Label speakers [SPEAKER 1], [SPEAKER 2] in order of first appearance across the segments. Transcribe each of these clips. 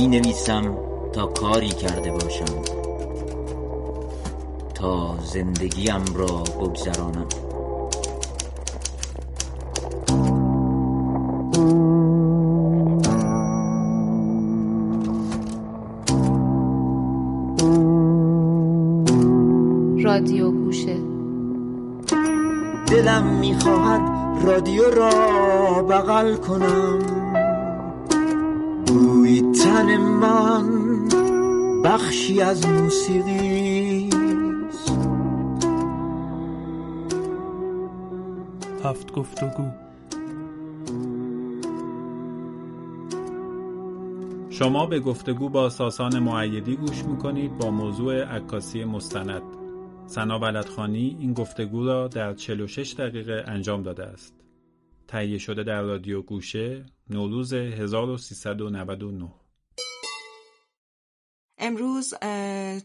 [SPEAKER 1] می نویسم تا کاری کرده باشم. تا زندگیم را بگذرانم.
[SPEAKER 2] رادیو گوشه.
[SPEAKER 1] دلم می‌خواهد رادیو را بغل کنم. بخشی از موسیقی
[SPEAKER 3] هفت گفتگو. شما به گفتگو با ساسان معیدی گوش می‌کنید با موضوع عکاسی مستند. سنا بلدخانی این گفتگو را در 46 دقیقه انجام داده است. تهیه شده در رادیو گوشه نوروز 1399
[SPEAKER 4] امروز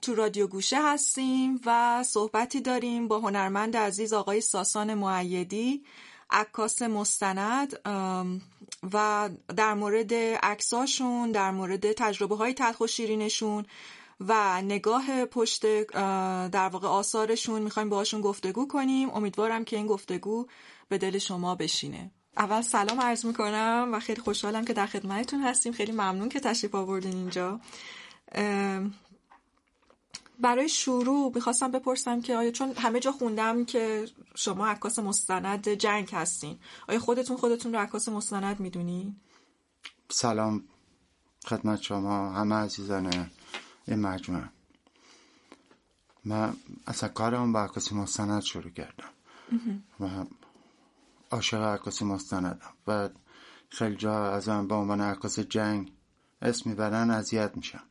[SPEAKER 4] تو رادیو گوشه هستیم و صحبتی داریم با هنرمند عزیز آقای ساسان معیدی عکاس مستند و در مورد عکساشون در مورد تجربه های تلخ و شیرینشون و نگاه پشت در واقع آثارشون می‌خوایم باهاشون گفتگو کنیم. امیدوارم که این گفتگو به دل شما بشینه. اول سلام عرض می‌کنم و خیلی خوشحالم که در خدمتتون هستیم. خیلی ممنون که تشریف آوردین اینجا. برای شروع می‌خواستم بپرسم که آیا چون همه جا خوندم که شما عکاس مستند جنگ هستین آیا خودتون خودتون رو عکاس مستند می‌دونی؟
[SPEAKER 5] سلام خدمت شما همه عزیزان این مجموعه. من اصلا کارم با عکاسی مستند شروع کردم. و عاشق عکاسی مستندم. و خیلی جا از من به عنوان عکاس جنگ اسم می‌برن اذیت میشم.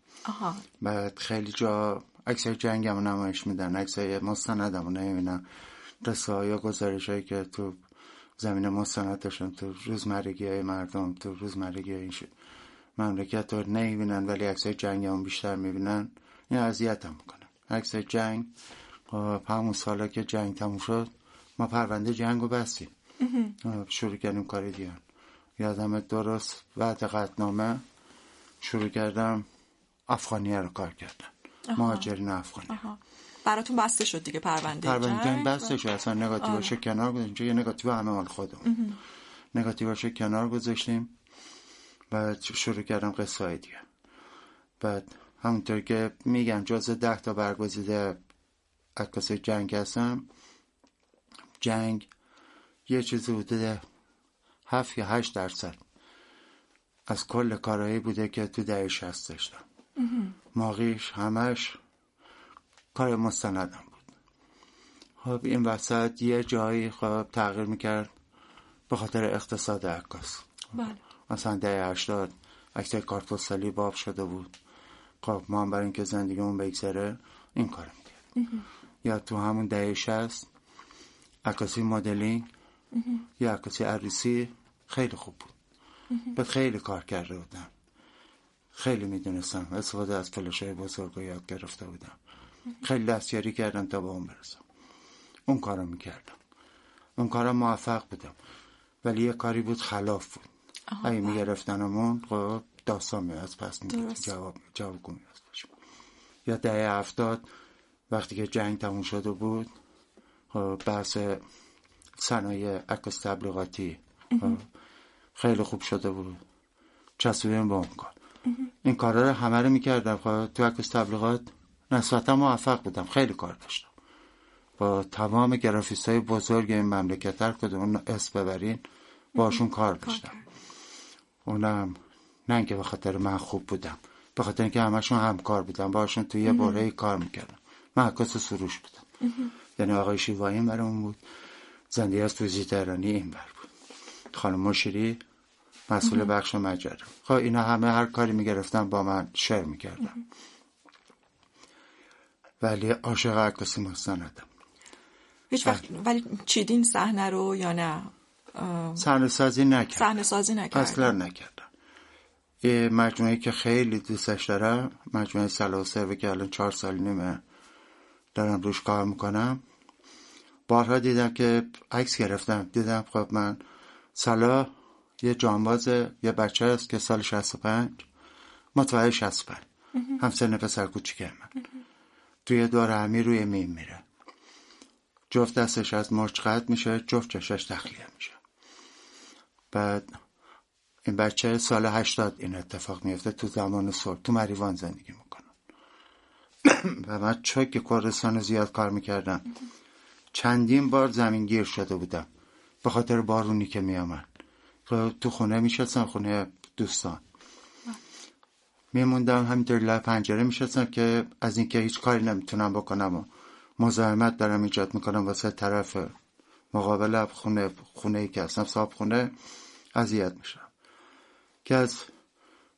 [SPEAKER 5] بعد خیلی جا عکس جنگ هم نمایش میدن عکس مستند هم نمی‌بینم قصه های گزارش هایی که تو زمین مستند داشتن تو روزمرگی های مردم تو روزمرگی های این مملکت رو نمی‌بینن ولی عکس جنگ هم بیشتر می‌بینن. این اذیت هم می‌کنن عکس جنگ همون سالا که جنگ تموم شد ما پرونده جنگ رو بستیم شروع کردیم کار دیگر یادم درست بعد قطنامه شروع کردم افغانیه رو کار کردن. مهاجرین افغانی
[SPEAKER 4] براتون بسته شد دیگه پرونده
[SPEAKER 5] پرونده جنگ. بسته شد. اصلا نگاتیوش کنار گذاشتیم چون یه نگاتیو همه مال خودمون. نگاتیوش کنار گذاشتیم. بعد شروع کردم قصه های دیگه. بعد همونطور که میگم جز ده تا برگزیده عکاس جنگ هستم. جنگ یه چیزی حدود هفت یا هشت درصد از کل کارهایی بوده که تو دهه شست داشتم. ماقیش همش کار مستندم بود. خب این وسط یه جایی خب تغییر می‌کرد به خاطر اقتصاد عکاس.
[SPEAKER 4] بله.
[SPEAKER 5] مثلا ده هشتاد عکس کارت باب شده بود. خب ما هم برای اینکه زندگیمون بگذره این کار می‌کردیم. یا تو همون دهه شست عکاسی مدلینگ یا عکاسی عروسی خیلی خوب بود. بعد خیلی کار کرده بودم. خیلی می‌دونستم. استفاده از فلش های بزرگ یاد گرفته بودم. خیلی دستیاری کردم تا به اون برسم. اون کارو می‌کردم. اون کارم موفق بودم. ولی یه کاری بود خلاف بود. اگه میگرفتنمون خب داستان میاد پس میگه جواب جواب گمی یا دهه هفتاد وقتی که جنگ تموم شده بود خب بحث صنایع عکس تبلیغاتی خیلی خوب شده بود. چسبیدیم با اون کار. این کارا رو همه رو می‌کردم. خب تو عکس تبلیغات نسبتا موفق بودم. خیلی کار داشتم. با تمام گرافیست های بزرگ این مملکت هر کدوم اسم ببرین باشون کار داشتم. اونم نه اینکه به خاطر من خوب بودم به خاطر اینکه همشون همکار بودم باشون توی یه باره کار می‌کردم. من عکاس سروش بودم. یعنی آقای شیوایی برامون بود. زندگی از تهرانی این بر بود. خانم مشیری مسئول بخش مجره خب اینا همه هر کاری می‌گرفتن با من شعر می‌کردم. ولی عاشق عکاسی مستندم
[SPEAKER 4] هیچ وقت ولی چیدین صحنه رو یا نه؟
[SPEAKER 5] صحنه سازی نکردم.
[SPEAKER 4] صحنه سازی نکردم.
[SPEAKER 5] اصلا نکردم. یه مجموعه که خیلی دوستش دارم مجموعه سلاسه که الان چهار سال نیمه دارم روش کار می‌کنم. بارها دیدم که عکس گرفتم. دیدم خب من سلا یه جانباز یه بچه است که سال 65 متولد 65 همسن پسر کوچیک من. توی دور همی روی میم میره. جفت دستش از مرچ قطع میشه جفت چشش تخلیه میشه. بعد این بچه سال هشتاد این اتفاق میفته تو زمان صلح تو مریوان زندگی می‌کنم و من چون که کردستان زیاد کار می‌کردم. چندین بار زمین گیر شده بودم. به خاطر بارونی که میامد تو خونه میشستم خونه دوستان. میموندم همینطور لای پنجره میشستم که از اینکه هیچ کاری نمی‌تونم بکنم و مزاحمت دارم ایجاد می‌کنم واسه طرف مقابل خونه خونه ای که هستم صاحب خونه اذیت میشم. که از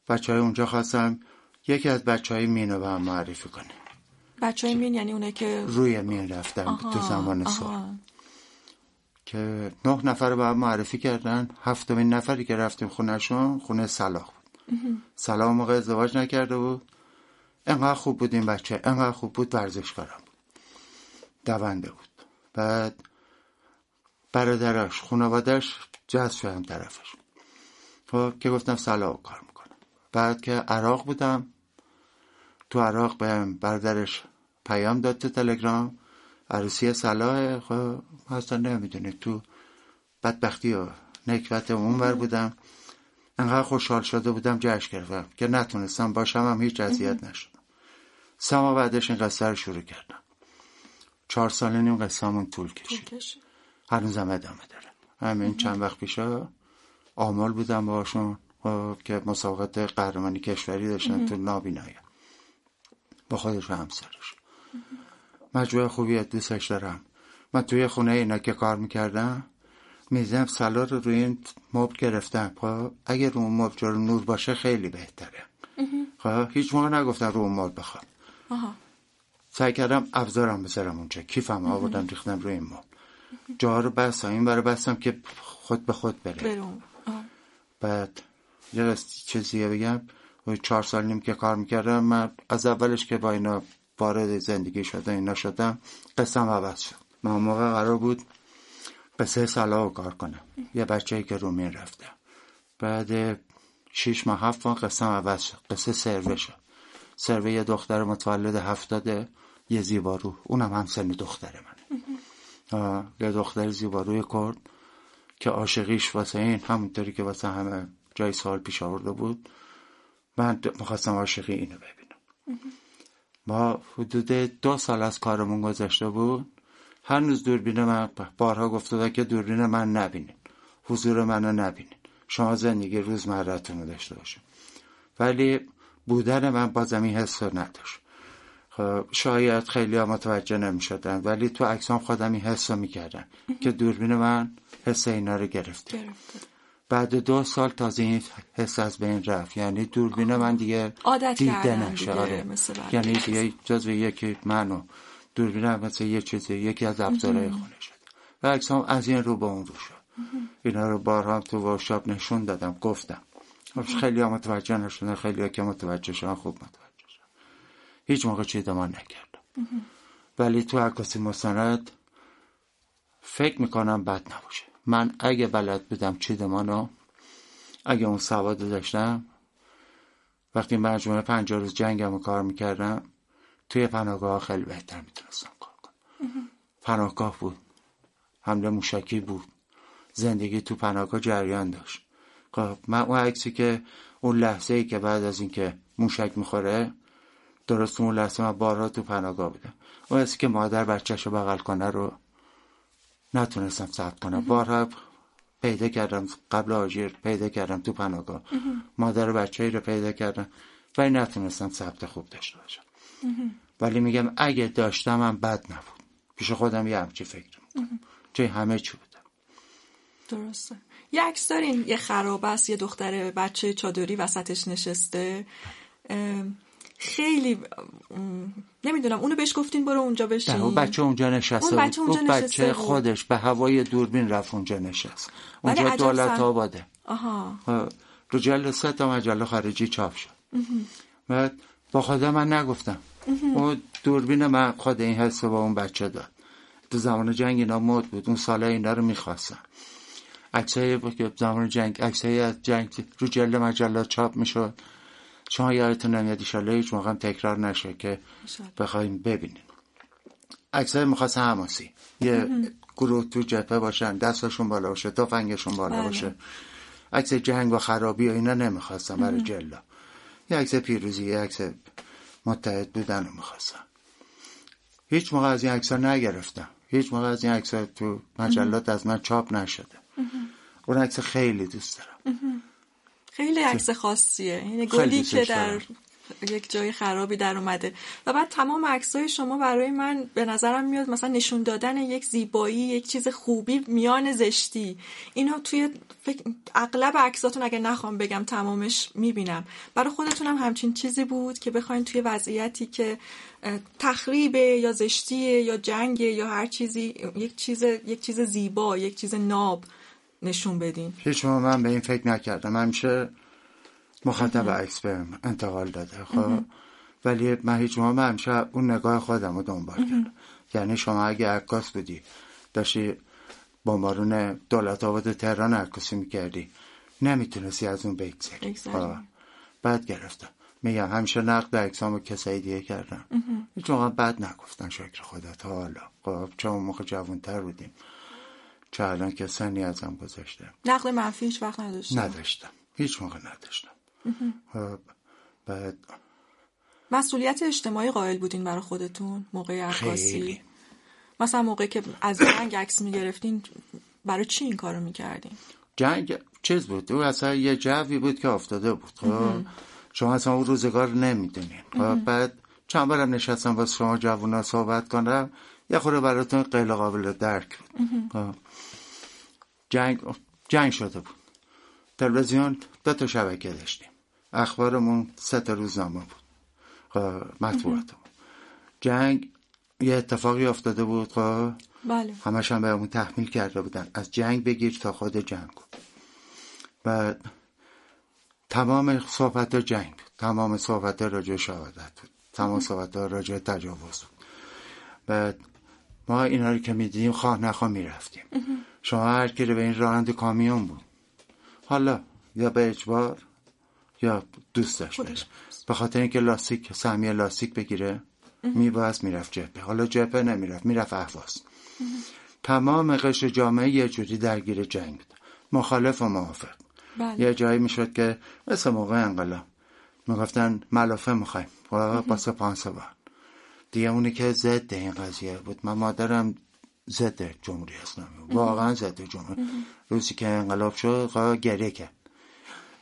[SPEAKER 5] بچه های اونجا خواستم یکی از بچه های مین رو به هم معرفی کنه.
[SPEAKER 4] بچه های مین یعنی اونه که
[SPEAKER 5] روی مین رفتم تو زمان سال که نه نفر رو به معرفی کردن. هفتمین نفری که رفتیم خونهشون خونه صلاح بود. صلاح موقع ازدواج نکرده بود. انقدر خوب بود این بچه. انقدر خوب بود ورزشکارم بود. دونده بود. بعد برادرش خانوادش جذب شدم طرفش. خب که گفتم صلاح کار می‌کنم. بعد که عراق بودم تو عراق به برادرش پیام داد تو تلگرام. عروسی صلاح خب اصلا نمی‌دونی. تو بدبختی و نکبت اونور بودم. انقدر خوشحال شده بودم جشن گرفتم که نتونستم باشم هم هیچ اذیت نشدم. سما بعدش این قصه رو شروع کردم. چهار سال نیم قصه همون طول کشید. هنوزم ادامه داره. همین چند وقت پیشا آمال بودم باشون که مسابقات قهرمانی کشوری داشتن تو نابینایی. با خودش و همسرش مجموعه خوبی دوستش دارم. من توی خونه اینا که کار می‌کردم میزم سلا رو روی این مبل گرفتم. خب اگر رو مبل جلو نور باشه خیلی بهتره. خب هیچ موقع نگفتم رو مبل بخوام. سعی کردم ابزارم بذارم اونجا. کیفم آوردم ریختم روی این مبل. جا رو بستم این برای بستم که خود به خود بره. بعد یه چیزیه بگم. چهار سال نیم که کار می‌کردم من از اولش که با اینا وارد زندگی شده اینا شدم قسم عوض شد. من موقع قرار بود به سه ساله کار کنم. یه بچه که رومین رفته. بعد شیش ماه هفت ماه قسم عوض شد. قصه سروه شد. سروه یه دختر متولد هفتاده یه زیبارو. اونم هم سن دختر من یه دختر زیباروی کرد که عاشقیش واسه این همونطوری که واسه همه جای سال پیش آورده بود. من می‌خواستم عاشقی اینو ببینم. ما حدود دو سال از کارمون گذشته بود. هنوز دوربین من بارها گفته که دوربین من نبینین. حضور منو نبینین. شما زندگی روزمرتون رو داشته باشین. ولی بودن من با زمین حس رو نداشت. خب شاید خیلی ها متوجه نمی شدن ولی تو اکسام خودم این حس رو می‌کردن که دوربین من حس اینا رو گرفته. بعد دو سال تازه این حس از بین رفت. یعنی دوربین من دیگه دیده نشه. آره. یعنی دیگه. جزو یکی منو دوربین هم مثل یه چیزی یکی از ابزارهای خونه شد. و اکسام از این رو به اون رو شد. اینا رو بارها تو ورشاپ نشون دادم گفتم. خیلی ها متوجه نشدن خیلی ها که متوجه شدن خوب متوجه شدن. هیچ موقع چیز ما نکردم. ولی تو عکاسی مستند فکر می‌کنم بد نباشه. من اگه بلد بودم چیدمانو اگه اون سواد داشتم وقتی مجموعه پنجاه روز جنگم کار می‌کردم توی پناهگاه خیلی بهتر می‌تونستم کار کنم. پناهگاه بود حمله موشکی بود زندگی تو پناهگاه جریان داشت. خب، من اون عکسی که اون لحظه ای که بعد از اینکه موشک می‌خوره درست اون لحظه من بارها تو پناهگاه بودم. اون عکسی که مادر بچهش رو بغل کنه رو نتونستم ثبت کنم. بارها پیدا کردم قبل آجیر پیدا کردم تو پناهگاه. مادر بچه رو پیدا کردم ولی نتونستم ثبت خوب داشته باشم. ولی میگم اگه داشتم هم بد نبود. پیش خودم یه همچی فکر می‌کنم چه همه چی بودم.
[SPEAKER 4] درسته. یه عکس دارین. یه خراب است. یه دختر بچه چادری وسطش نشسته. خیلی نمی‌دونم اونو بهش گفتین برو اونجا بشین
[SPEAKER 5] اون بچه اونجا نشسته اون بچه, اونجا بچه خودش به هوای دوربین رفت اونجا نشست. اونجا دولت آباده. آها. رو جل سه تا مجله خارجی چاپ شد. بعد با خدا من نگفتم. اون دوربین من خود این حس با اون بچه داد. تو زمان جنگ اینا مد بود. اون ساله اینا رو می‌خواستم عکسای زمان جنگ عکسای از جنگ رو جلد مجلات چاپ می‌شد. شما یادتون نمیاد ایشالله هیچ موقع تکرار نشه که بخوایم ببینیم. عکسای مخواست حماسی. یه گروه تو جبهه باشن دستشون بالا باشه تفنگشون بالا
[SPEAKER 4] بله.
[SPEAKER 5] باشه. عکس جنگ و خرابی و اینا نمی‌خواستم برای جلا. یه عکس پیروزی یه عکس متحد بودن رو می‌خواستم هیچ موقع از این عکس ها نگرفتم هیچ موقع از این عکس ها تو مجلات از من چاپ نشده. اون عکس خیلی دوست دارم.
[SPEAKER 4] خیلی عکس خاصیه. یعنی گلی که در. یک جای خرابی در اومده. و بعد تمام عکسای شما برای من به نظرم میاد مثلا نشون دادن یک زیبایی یک چیز خوبی میان زشتی. اینا توی فکر اغلب عکساتون اگه نخوام بگم تمامش می‌بینم. برای خودتون هم همچین چیزی بود که بخواین توی وضعیتی که تخریبه یا زشتیه یا جنگه یا هر چیزی یک چیز یک چیز زیبا یک چیز ناب. نشون بدین.
[SPEAKER 5] هیچ من به این فکر نکردم. همیشه مخاطب عکس بهم انتقال داده. خب ولی من هیچ موقع من همیشه اون نگاه خودم رو دنبال کردم. یعنی شما اگه عکاس بودی داشتی بمبارون دولت آباد تهران عکاسی می‌کردی نمی‌تونستی از اون بگذری. خب. بعد گرفتم. میگم همیشه نقد عکسامو کسایی دیگه کردم هیچ موقع بد نگفتن شکر خدا تا حالا. خب چون موقع جوانتر بودیم. چه الان که سنی ازم گذاشته
[SPEAKER 4] نقل منفی هیچ وقت نداشتم.
[SPEAKER 5] نداشتم. هیچ موقع نداشتم. بعد
[SPEAKER 4] مسئولیت اجتماعی قائل بودین برای خودتون؟ موقع عکاسی؟
[SPEAKER 5] خیلی.
[SPEAKER 4] مثلا موقع که از جنگ عکس می‌گرفتین برای چی این کارو می‌کردین؟
[SPEAKER 5] جنگ چیز بود؟ او اصلا یه جوی بود که افتاده بود خب؟ شما اصلا اون روزگار نمی‌دونین. خب؟ بعد چند بارم نشستم با شما جوونا صحبت کنم. یه خورده براتون غیر قابل درک بود. جنگ جنگ شده بود. تلویزیون دو تا شبکه داشتیم. اخبارمون سه تا روزنامه بود. خب مطبوعاتمون. جنگ یه اتفاقی افتاده بود خب؟
[SPEAKER 4] بله.
[SPEAKER 5] همش هم بهمون تحمیل کرده بودن. از جنگ بگیر تا خود جنگ و تمام صحبت ها جنگ بود. تمام صحبت ها راجع شهادت بود. تمام صحبت ها راجع تجاوز بود. بعد ما اینا رو که می‌دیدیم خواه نخواه می‌رفتیم. شما هر کی رو به این راننده کامیون بود. حالا یا به اجبار یا دوست داشت بره. به خاطر اینکه لاستیک سهمیه لاستیک بگیره میباید می‌رفت جبهه. حالا جبهه نمی‌رفت می‌رفت اهواز. تمام قشر جامعه یه جوری درگیر جنگ بود. مخالف و موافق.
[SPEAKER 4] بله.
[SPEAKER 5] یه جایی می‌شد که مثل موقع انقلاب می‌گفتن ملافه می‌خوایم. با سپانس با دیگه اونی که ضد این قضیه بود. من مادرم ضد جمهوری اسلامی بود. واقعا ضد جمهوری. روزی که انقلاب شد قا گریه کرد.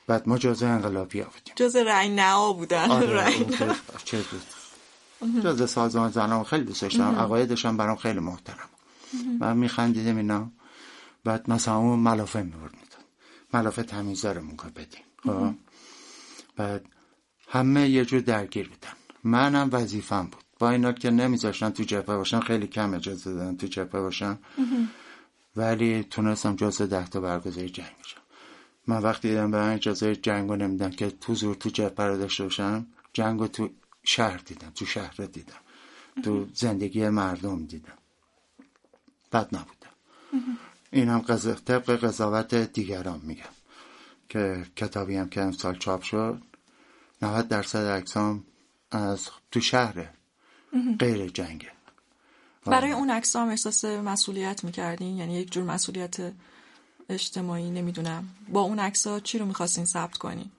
[SPEAKER 5] بعد ما جزء انقلابی ها بودیم
[SPEAKER 4] جز رأی نعا بودن.
[SPEAKER 5] آره چیز بود. جز سازمان زنان خیلی دوست داشتم. عقایدش هم برام خیلی محترم من میخندیدم اینا. بعد مثلا اون ملافه می‌برد می‌داد ملافه تمیزدارمون که بدین خب؟ بعد همه یه جور درگیر بودن. منم وظیفم بود. با اینا که نمیذاشتن تو جبهه باشن خیلی کم اجازه دادن تو جبهه باشن. ولی تونستم جزء ده تا برگزاری جنگ بشم. من وقتی دیدم به من اجازه جنگ رو نمیدن که تو زور تو جبهه رو داشته باشم جنگ رو تو شهر دیدم تو شهر دیدم. تو زندگی مردم دیدم. بد نبودم. این هم. طبق قضاوت دیگران میگم که کتابی هم که امسال چاپ شد 90 درصد عکسام از تو شهره. غیر جنگه.
[SPEAKER 4] برای اون عکس هم احساس مسئولیت می‌کردین؟ یعنی یک جور مسئولیت اجتماعی نمی‌دونم. با اون عکس ها چی رو می‌خواستین ثبت کنین؟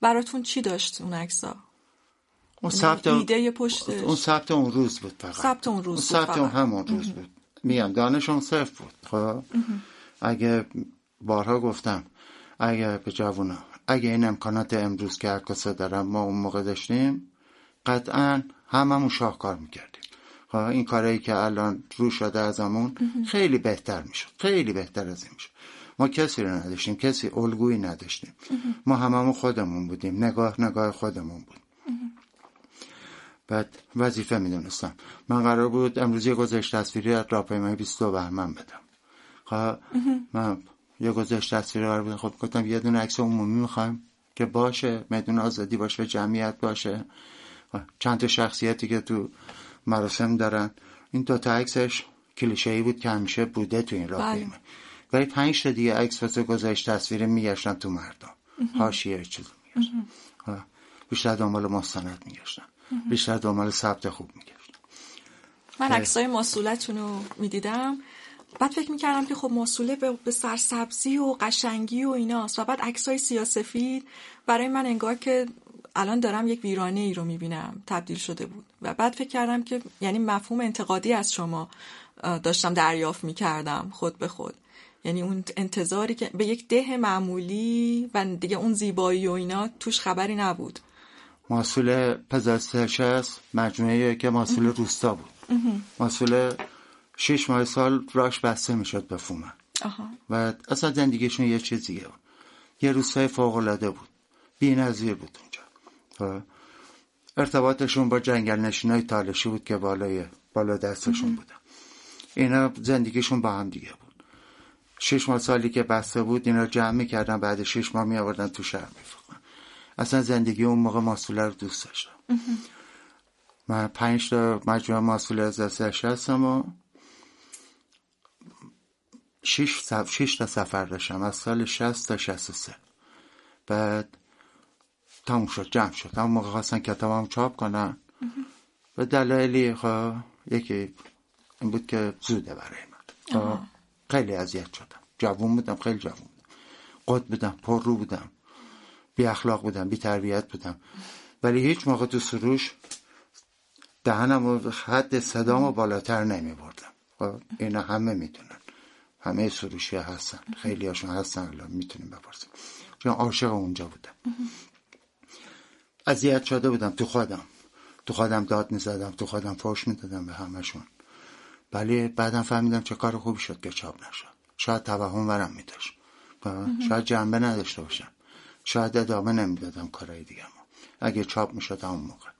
[SPEAKER 4] براتون چی داشت اون عکس ها
[SPEAKER 5] اون ثبت
[SPEAKER 4] ایده پشتش.
[SPEAKER 5] اون ثبت اون روز بود فقط.
[SPEAKER 4] ثبت اون روز
[SPEAKER 5] اون
[SPEAKER 4] بود
[SPEAKER 5] ثبت اون. همون روز بود. میگم دانشون صفر بود خب؟ اگه بارها گفتم اگه به جوونا اگه این امکانات امروز که عکاسا دارم ما اون موقع داشتیم قطعا هممون شاهکار می‌کردیم. خب این کارهایی که الان رو شده ازمون خیلی بهتر می‌شد. خیلی بهتر از این می‌شد. ما کسی رو نداشتیم کسی الگویی نداشتیم. ما هممون خودمون بودیم نگاه نگاه خودمون بود. بعد وظیفه می‌دونستم. من قرار بود امروز یه گزارش تصویری از راهپیمایی 22 بهمن بدم. خب من یه گزارش تصویری قرار بود. خب گفتم یه دونه عکس عمومی می‌خوایم که باشه میدون آزادی باشه جمعیت باشه. چند تا شخصیتی که تو مراسم دارن. این دوتا عکسش کلیشه ای بود که همیشه بوده تو این راهپیمایی ولی پنج تا دیگه عکس واسه گزارش تصویری میگشتن تو مردم. حاشیه چیزی میگشتن. بیشتر دنبال مستند میگشتم بیشتر دنبال ثبت خوب میگشتم
[SPEAKER 4] من عکسای ماسولتون رو می‌دیدم. بعد فکر می‌کردم که خب ماسوله به سرسبزی و قشنگی و ایناست و بعد عکسای سیاسفید. برای من انگار که الان دارم یک ویرانه ای رو می‌بینم. تبدیل شده بود. و بعد فکر کردم که یعنی مفهوم انتقادی از شما داشتم دریافت می‌کردم خود به خود. یعنی اون انتظاری که به یک ده معمولی و دیگه اون زیبایی و اینا توش خبری نبود.
[SPEAKER 5] محصول پزستش هست مجموعه که محصول روستا بود. محصول شش ماه سال راش بسته می‌شد به فومن و اصلا زندگیشون یه چیز دیگه بود. یه روستای فوق العاده بود. بی نظیر بود. ارتباطشون با جنگل نشینای تالشی بود که بالای بالا دستشون بودن. اینا زندگیشون با هم دیگه بود. شش ماه سالی که بسته بود اینا جمع می‌کردن بعد شش ماه میآوردن تو شهر میفروختن. اصلا زندگی اون موقع محصوله رو دوست داشتم. من پنج تا مجموعه محصول از دستش هستم و شش, سف... شش تا سفر داشتم. از سال شست تا شست سه. بعد تموم شد جمع شد. اما موقع خواستن کتابم چاپ کنن و دلایلی خواه یکی این بود که زوده برای من. خیلی اذیت شدم. جوون بودم خیلی جوون بودم. قد بودم پر رو بودم. بی اخلاق بودم بی تربیت بودم. ولی هیچ موقع تو سروش دهنم و حد صدام و بالاتر نمی بردم خب، اینا همه می‌دونن. همه سروشی هستن. خیلی هاشون هستن الان می‌تونیم بپرسیم. چون عاشق اونجا بودم. اذیت شده بودم تو خودم. تو خودم داد می‌زدم تو خودم فوش می‌دادم به همشون ولی بعدم فهمیدم چه کار خوبی شد که چاپ نشد. شاید توهم ورم میداشت. شاید جنبه نداشته باشم. شاید ادامه نمی‌دادم کارهای دیگه اگه چاپ می‌شد همون موقع.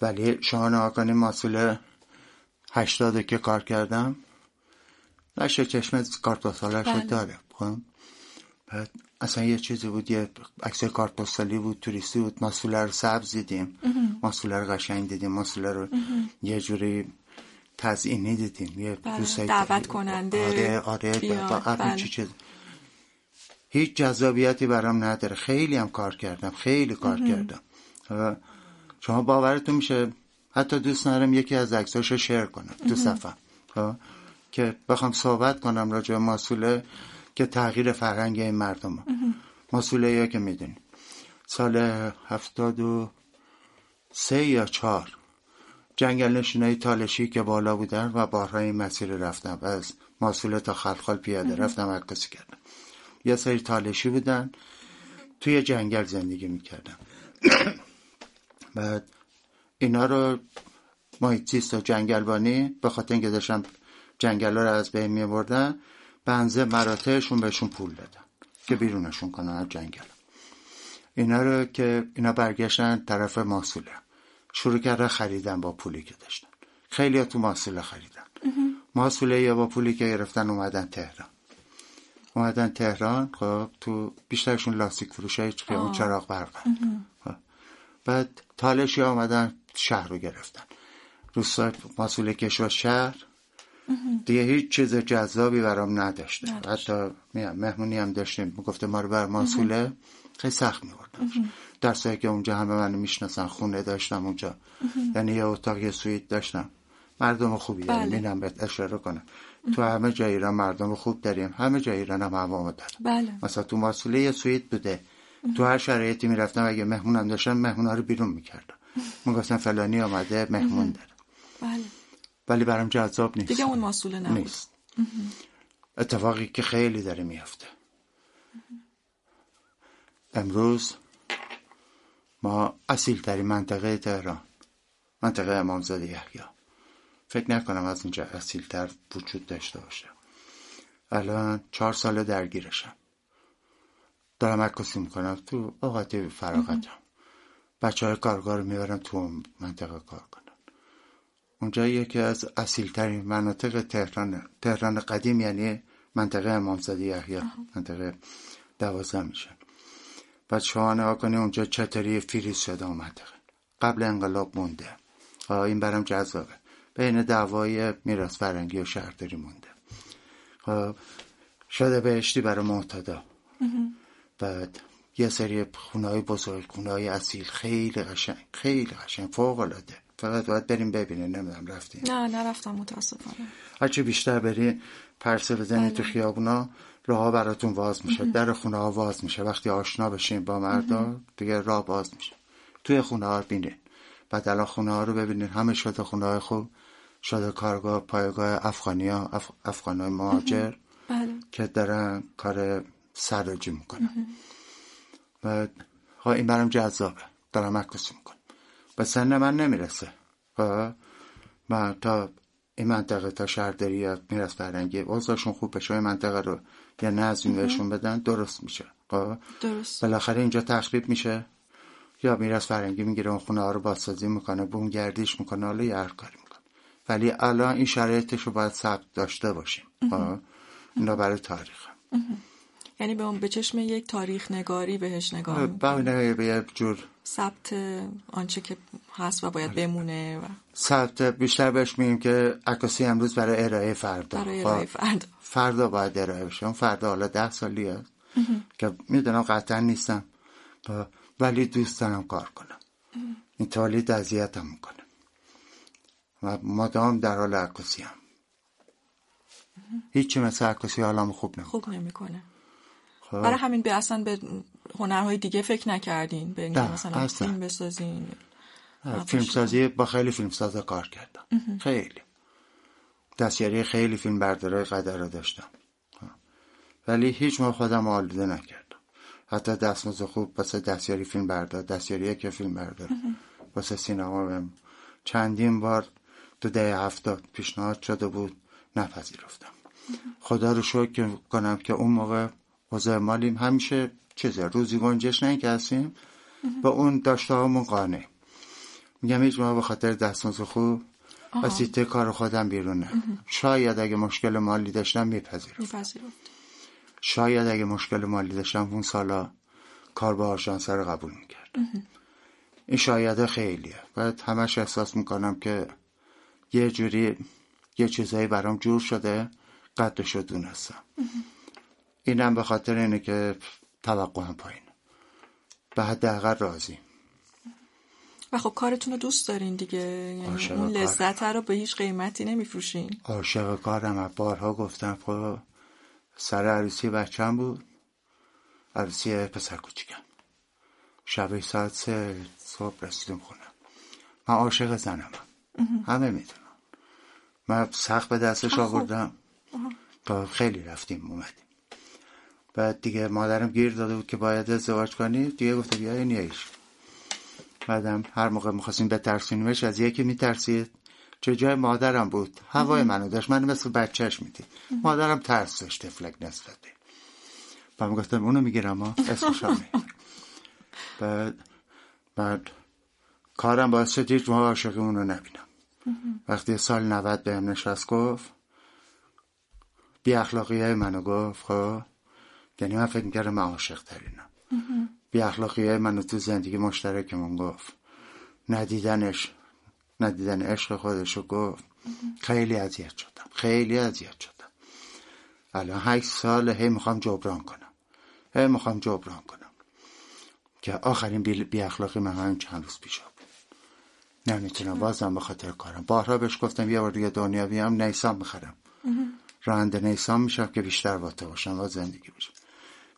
[SPEAKER 5] ولی شما آقانی ماسوله هشتاده که کار کردم نشه چشم کارت پستالش بله. داره. خب؟ اصلا یه چیزی بود یه عکس کارت پستالی بود توریستی بود ماسوله رو سبز دیدیم. ماسوله رو قشنگ دیدیم ماسوله رو یه جوری تزئینی دیدیم. یه
[SPEAKER 4] بله. دعوت کننده.
[SPEAKER 5] آره آره بله. چی چیز. هیچ جذابیتی برام نداره. خیلی هم کار کردم خیلی کار کردم. شما باورتون میشه حتی دوست ندارم یکی از عکساشو شیر کنم تو صفحه. که بخوام صحبت کنم راجع به ماسوله که تغییر فرهنگ این مردم ماسوله یا که می‌دونی سال هفتاد و سه یا چهار جنگل نشینای تالشی که بالا بودن و بارهای مسیر رفتم و از ماسوله تا خلخال پیاده رفتم عکاسی کردم یه سری تالشی بودن توی جنگل زندگی می‌کردم بعد اینا رو محیطیست و جنگلبانی به خاطر اینکه داشتم جنگل رو از بین می بردن بنزه مراتعشون بهشون پول دادن که بیرونشون کنن از جنگل. اینا رو که اینا برگشتن طرف ماسوله شروع کردن خریدن با پولی که داشتن. خیلی تو ماسوله خریدن. ماسوله یا با پولی که گرفتن اومدن تهران. اومدن تهران خب تو بیشترشون لاستیک فروشه که اون چراغ برق خب. بعد تالشی آمدن شهر رو گرفتن. روستا مسئول کشور شهر. دیگه هیچ چیز جذابی برام نداشته حتی مهمونی هم داشتیم. گفته ما رو بر مسئوله خیلی سخت میوردن در که اونجا همه منو می‌شناسن خونه داشتم اونجا. یعنی یه اتاق یه سویت داشتم. مردم خوبی یعنی بله. اینم بهت اشاره کنم. تو همه جای ایران مردم خوب داریم. همه جای ایران هم هوا داریم
[SPEAKER 4] بله.
[SPEAKER 5] مثلا تو مسئوله یه سویت بوده. تو هر شرایطی می‌رفتم اگه مهمونم داشتم مهمونا رو بیرون می‌کردم. گفتم فلانی آمده مهمون داره.
[SPEAKER 4] بله.
[SPEAKER 5] ولی برام جذاب نیست.
[SPEAKER 4] دیگه اون مسئول نبود.
[SPEAKER 5] نیست. اتفاقی که خیلی داره میافته. امروز ما اصیل ترین منطقه تهران منطقه امامزاده یحیی. فکر نکنم از اینجا اصیل تر وجود داشته باشه. الان چهار سال درگیرشم. دارم عکاسی می‌کنم تو اوقات فراغتم. بچه های کارگاه رو می‌برم تو منطقه کار کنن اونجا یکی از اصیل ترین مناطق تهران تهران قدیم یعنی منطقه امامزاده یحیی منطقه دوازده میشن بعد شما نگاه کنی اونجا چطوری فریز شده اون منطقه قبل انقلاب مونده. این برام جذابه. بین دعوای میراث فرنگی و شهرداری مونده. شده بهشتی برای معتدا. بعد یه سری خونه های بزرگ خونه های اصیل خیلی قشنگ خیلی قشنگ فوق العاده فقط باید بریم ببینیم نمی‌دونم رفتیم.
[SPEAKER 4] نه نرفتم متاسفانه.
[SPEAKER 5] هرچی بیشتر بری پرسه بزنی تو خیابونا راه براتون واز میشه در خونه ها واز میشه. وقتی آشنا بشین با مردا دیگه راه باز میشه. توی خونه ها بینین. بعد الان خونه ها رو ببینین. همه شده خونه های خوب. شده کارگاه پایگاه افغانی ها اف... افغان های مهاجر
[SPEAKER 4] بله.
[SPEAKER 5] که دارن کار سراجی می‌کنن. و این برام جذابه. دارم عکاسی می‌کنم. به سن من نمی‌رسه. ها من تا این منطقه تا شهرداری یا میرس فرنگی اوضاعشون خوب بشه این منطقه رو یه نظمی بهشون بدن درست میشه. ها
[SPEAKER 4] درست.
[SPEAKER 5] بالاخره اینجا تخریب میشه. یا میرس فرنگی می‌گیره اون خونه ها رو بازسازی می‌کنه بوم گردیش می‌کنه حالا یه هر کاری می‌کنه. ولی الان این شرایطش رو باید ثبت داشته باشیم. ها اینا برای تاریخ
[SPEAKER 4] یعنی به اون به چشم یک تاریخ نگاری بهش نگاه می‌کنی.
[SPEAKER 5] ببینه به یه جور
[SPEAKER 4] ثبت آنچه که هست و باید بمونه و
[SPEAKER 5] ثبت بیشتر بهش میگیم که عکاسی امروز برای ارائه فردا.
[SPEAKER 4] برای
[SPEAKER 5] خب،
[SPEAKER 4] ارائه فردا.
[SPEAKER 5] فردا باید ارائه بشه. اون فردا حالا ده سالی هست که می‌دونم قطعا نیستم. ولی دوست دارم کار کنم. این تولید اذیتم می‌کنه. و مدام در حال عکاسی هم. هیچی مثل عکاسی حالم خوب نمی‌کنه.
[SPEAKER 4] خوب نمی‌کنه.
[SPEAKER 5] خب.
[SPEAKER 4] برای همین به اصلا به هنرهای دیگه فکر نکردین به اینکه مثلا
[SPEAKER 5] اصلا.
[SPEAKER 4] فیلم بسازین
[SPEAKER 5] فیلمسازی با خیلی فیلمساز کار کردم. خیلی. دستیاری خیلی فیلم برداره قدر رو داشتم. ولی هیچ موقع خودم آلوده نکردم. حتی دستمزد خوب واسه دستیاری فیلم بردار دستیاری که فیلم بردار. واسه سینما بهم چندین بار تو ده هفتاد پیشنهاد شده بود نپذیرفتم. خدا رو شکر کنم که اون موقع وضع مالیم همیشه چیزه روزی گنجش که هستیم. با اون داشته هامون قانع. میگم هیچ موقع به خاطر دستمزد خوب. و سیته کار خودم بیرون نه. شاید اگه مشکل مالی داشتم میپذیرم شاید اگه مشکل مالی داشتم اون سالا کار با آژانسه رو قبول می‌کردم این شاید خیلیه. باید همش احساس می‌کنم که یه جوری یه چیزایی برام جور شده قدرش رو دونستم اینم به خاطر اینه که توقعم پایین. به حداقل راضی.
[SPEAKER 4] و خب کارتون رو دوست دارین دیگه. یعنی اون. لذت رو به هیچ قیمتی نمیفروشین.
[SPEAKER 5] عاشق کارم. از بارها گفتم خب سر عروسی بچم بود. عروسی پسر کوچیکم. شب ساعت سه صبح رسیدم خونه. من عاشق زنم همه می‌دونم من سخت به دستش آوردم. تا خیلی رفتیم اومدیم. بعد دیگه مادرم گیر داده بود که باید ازدواج کنی. دیگه گفته بیا این یکیش بعدم هر موقع می‌خواستیم بترسونیمش از یکی میترسید. چه جای مادرم بود؟ هوای منو داشت. من مثل بچهش می‌دید مادرم ترس داشت تفلک نسبت به. و من گفتم اونو می‌گیرم ها. اسمش هم می‌گیرم. بعد بعد کارم باعث شد هیچ موقع اونو نبینم. وقتی سال 90 بهم نشست گفت بی اخلاقی های منو گفت خب؟ یعنی من فکر می‌کردم من عاشق ترینم بی اخلاقی های منو تو زندگی مشترکمون گفت. ندیدنش ندیدن عشق خودشو گفت. خیلی اذیت شدم خیلی اذیت شدم. الان هشت سال هی می‌خوام جبران کنم. هی می‌خوام جبران کنم. که آخرین بی, اخلاقی من همین چند روز پیش بود. نمی‌تونم بازم به خاطر کارم. بارها بهش گفتم یه بار دیگه دنیا بیام نیسان می‌خرم. راننده نیسان میشم که بیشتر واته باشم و زندگی باشم.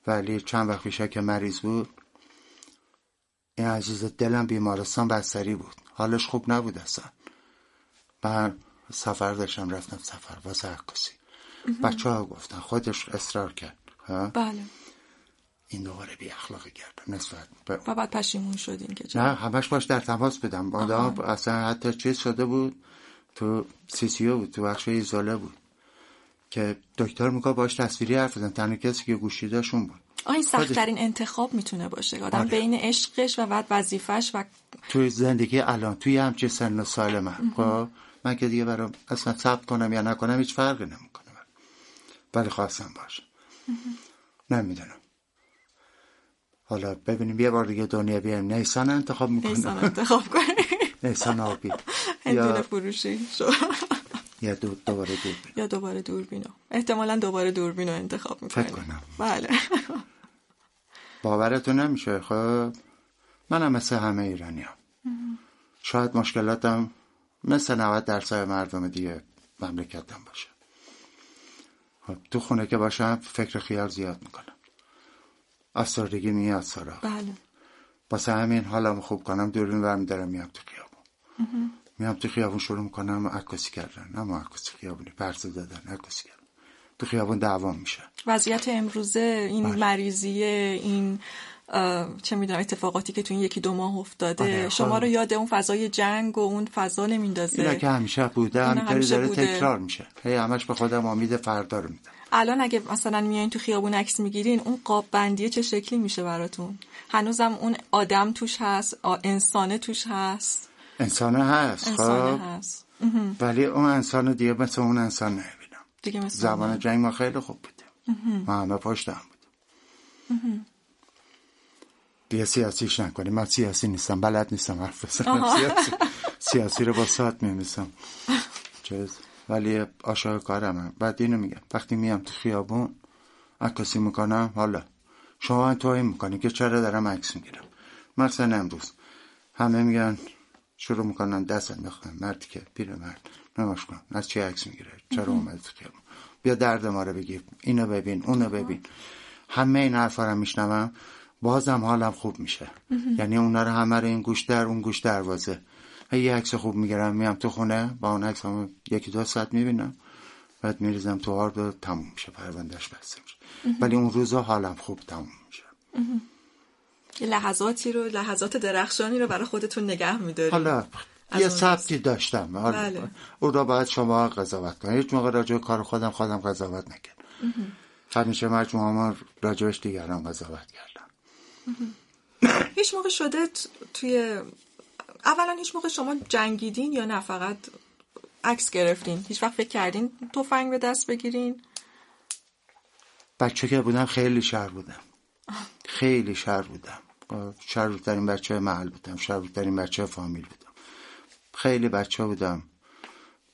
[SPEAKER 5] ولی چند وقت پیشه که مریض بود این عزیز دلم بیمارستان بستری بود. حالش خوب نبود اصلا. من سفر داشتم رفتم سفر واسه عکاسی. بچه ها گفتن خودش اصرار کرد. ها؟
[SPEAKER 4] بله.
[SPEAKER 5] این دوباره بی اخلاقی کردم نسبت به
[SPEAKER 4] و بعد پشیمون شدین که؟
[SPEAKER 5] نه همش باش در تماس آدم اصلا حتی چیز شده بود تو سی سی او بود تو بخش ایزوله بود. که دکتر میگه باش تصویری حرف بزن. تنها کسی که گوشی داشت اون بود.
[SPEAKER 4] آه این سختترین انتخاب می‌تونه باشه. آدم
[SPEAKER 5] آره.
[SPEAKER 4] بین عشقش و بعد وظیفش و
[SPEAKER 5] توی زندگی الان توی همچین سن و سال من. خب من که دیگه برام اصلا ثبت کنم یا نکنم هیچ فرقی نمی‌کنه. ولی خواستم باشه. نمی‌دونم. حالا ببینیم یه بار دیگه دنیا بیایم. نیسان انتخاب
[SPEAKER 4] نیسان
[SPEAKER 5] می‌کنم
[SPEAKER 4] انتخاب کنی
[SPEAKER 5] نیسان آبی. یا
[SPEAKER 4] فروشی شو.
[SPEAKER 5] یا دو دوباره دور بینم.
[SPEAKER 4] یا دوباره دوربینو احتمالا دوباره دوربینو انتخاب می‌کنی.
[SPEAKER 5] فکر کنم.
[SPEAKER 4] بله.
[SPEAKER 5] باورتون نمیشه؟ خب منم مثل همه ایرانی هم. شاید مشکلاتم مثل 90 درصد مردم دیگه مملکتم باشه. خب تو خونه که باشم فکر خیال زیاد می‌کنم. آستاردگی میاد سارا
[SPEAKER 4] بله.
[SPEAKER 5] واسه همین حالم خوب کنم دوربین برمیدارم میام تو خیابون. میام تو خیابون شروع می‌کنم عکاسی کردن. نه عکاسی خیابونی پرسه دادن عکاسی کردن. تو خیابون دعوام میشه.
[SPEAKER 4] وضعیت امروزه این
[SPEAKER 5] بله.
[SPEAKER 4] مریضیه این چه می‌دونم اتفاقاتی که تو این یکی دو ماه افتاده.
[SPEAKER 5] آره، خب.
[SPEAKER 4] شما رو یاد اون فضای جنگ و اون فضا نمیندازه.
[SPEAKER 5] اینا که همیشه بوده همینطوری داره
[SPEAKER 4] بوده.
[SPEAKER 5] تکرار میشه. هی همش به خودم امید فردا رو میدم.
[SPEAKER 4] الان اگه مثلا میایین تو خیابون عکس می‌گیرین اون قاب بندیه چه شکلی میشه براتون؟ هنوزم اون آدم توش هست انسانه توش هست؟
[SPEAKER 5] انسانه هست
[SPEAKER 4] انسانه
[SPEAKER 5] خب
[SPEAKER 4] هست
[SPEAKER 5] ولی اون انسان دیگه مثل اون انسان نمی‌بینم.
[SPEAKER 4] دیگه مثلا
[SPEAKER 5] زمان جنگ ما خیلی خوب بودیم ما همه پشت هم بودیم دیگه سیاسیش نکنیم. من سیاسی نیستم بلد نیستم حرف بزنم. سیاسی, سیاسی رو با ساعت میمیسم چیز. ولی کارم بعد اینو میگم. وقتی میام تو خیابون عکاسی می‌کنم حالا. شما هم توهین می‌کنی که چرا دارم عکس می‌گیرم؟ مثلا امروز. همه میگن شروع می‌کنن دست انداختن مردی که پیر مرد. نماش کن از چی عکس می‌گیره؟ چرا اومد تو بیا درد ما رو بگیر. اینو ببین اونو ببین. همه این حرفا رو میشنوم. بازم حالم خوب میشه. یعنی اونا رو همه رو این گوش در اون گوش دروازه یه عکس خوب می‌گیرم میام تو خونه با اون عکس هم یکی دو ساعت می‌بینم. بعد میریزم تو آرد تموم میشه. پروندهش بسته میشه. ولی اون روزا حالم خوب تموم میشه.
[SPEAKER 4] لحظاتی رو لحظات درخشانی رو برای خودتون نگه میدارین
[SPEAKER 5] حالا یه سبکی داشتم. حالا
[SPEAKER 4] بله.
[SPEAKER 5] او را باید شما قضاوت کنید. هیچ موقع راجع کار خودم خودم قضاوت نکردم همیشه مجموعه ما راجبش دیگران قضاوت کردم.
[SPEAKER 4] هیچ موقع شده توی اولا هیچ موقع شما جنگیدین یا نه؟ فقط عکس گرفتین. هیچ وقت فکر کردین تفنگ به دست بگیرین؟
[SPEAKER 5] بچه که بودم خیلی شهر بودم. خیلی شهر بودم. شهرترین بچه محل بودم. شهرترین بچه فامیل بودم. خیلی بچه بودم.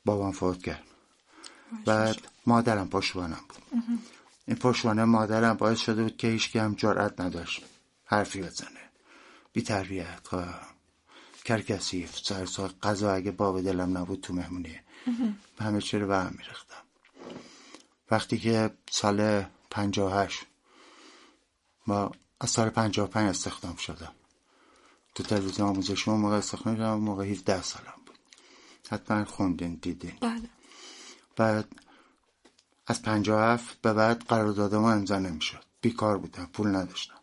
[SPEAKER 5] بابام فوت کرد بعد مادرم پشتوانم بود. این پشتوانه مادرم باعث شده بود که هیچ هم جرأت نداشت. حرفی بزنه. بی تربیت کرکسیف سرسا غذا اگه باب دلم نبود تو مهمونی. همه چی رو به هم میرختم وقتی که سال 58 ما از سال 55 استخدام شدم تو تلویزیون آموزش اون موقع استخدام شدم موقع 17 سالم بود. حتما خوندین دیدین.
[SPEAKER 4] بله.
[SPEAKER 5] بعد از 57 به بعد قرارداد ما امضا نمی‌شد. بیکار بودم پول نداشتم.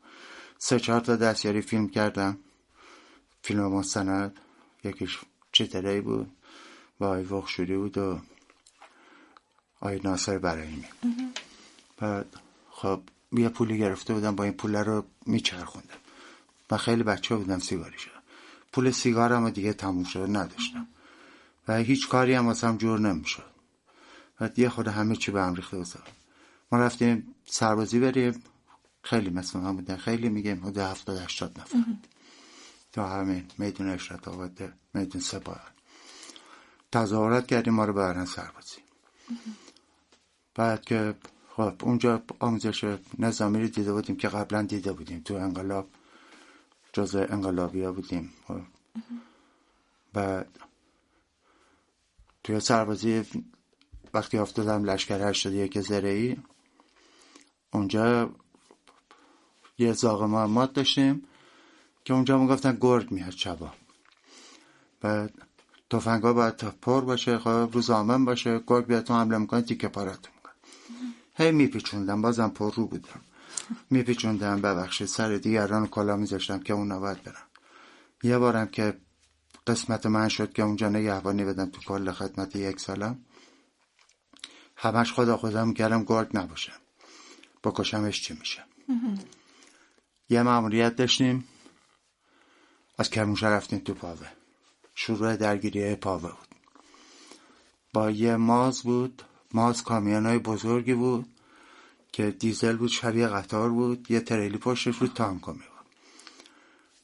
[SPEAKER 5] سه چهار تا دستیاری فیلم کردم. فیلم مستند یکیش چتری بود؟ و آی وخشوری بود و آی ناصر برایمی بعد خب یه پولی گرفته بودم با این پول رو میچرخوندم. و خیلی بچه بودم سیگاری شدم. پول سیگارم رو دیگه تموم شده نداشتم. و هیچ کاری هم واسم جور نمی‌شد. و یه خود همه چی به هم ریخته بود. ما رفتیم سربازی بریم. خیلی مثل هم بودن. خیلی میگیم حدود هفتاد هشتاد نفر. تو همین میدون اشرت آباده میدون سپاه تظاهرات کردیم ما رو ببرن سربازی. بعد که خب اونجا آموزش نظامی رو دیده بودیم که قبلا دیده بودیم. تو انقلاب جزء انقلابی ها بودیم. خب. بعد توی سربازی وقتی افتادم لشکر هشتاد یک زرعی اونجا یه زاغ مهمات داشتیم که اونجا می‌گفتن گرگ میاد شبا. بعد تفنگا باید پر باشه خب روز آمن باشه گرگ بیاد تو حمله می‌کنه تیکه پارتون هی میپیچوندم بازم پر رو بودم. میپیچوندم ببخشید سر دیگران کلا میذاشتم که اونا باید برن. یه بارم که قسمت من شد که اونجا نگهبانی بدم تو کل خدمت یک سالم. همش خدا خدا می‌کردم گرگ نباشه بکشمش چی میشه. یه مأموریت داشتیم. از کرموشه رفتیم تو پاوه. شروع درگیری پاوه بود. با یه ماز بود. ماز کامیون های بزرگی بود که دیزل بود شبیه قطار بود. یه تریلی پشتش بود تانکومی بود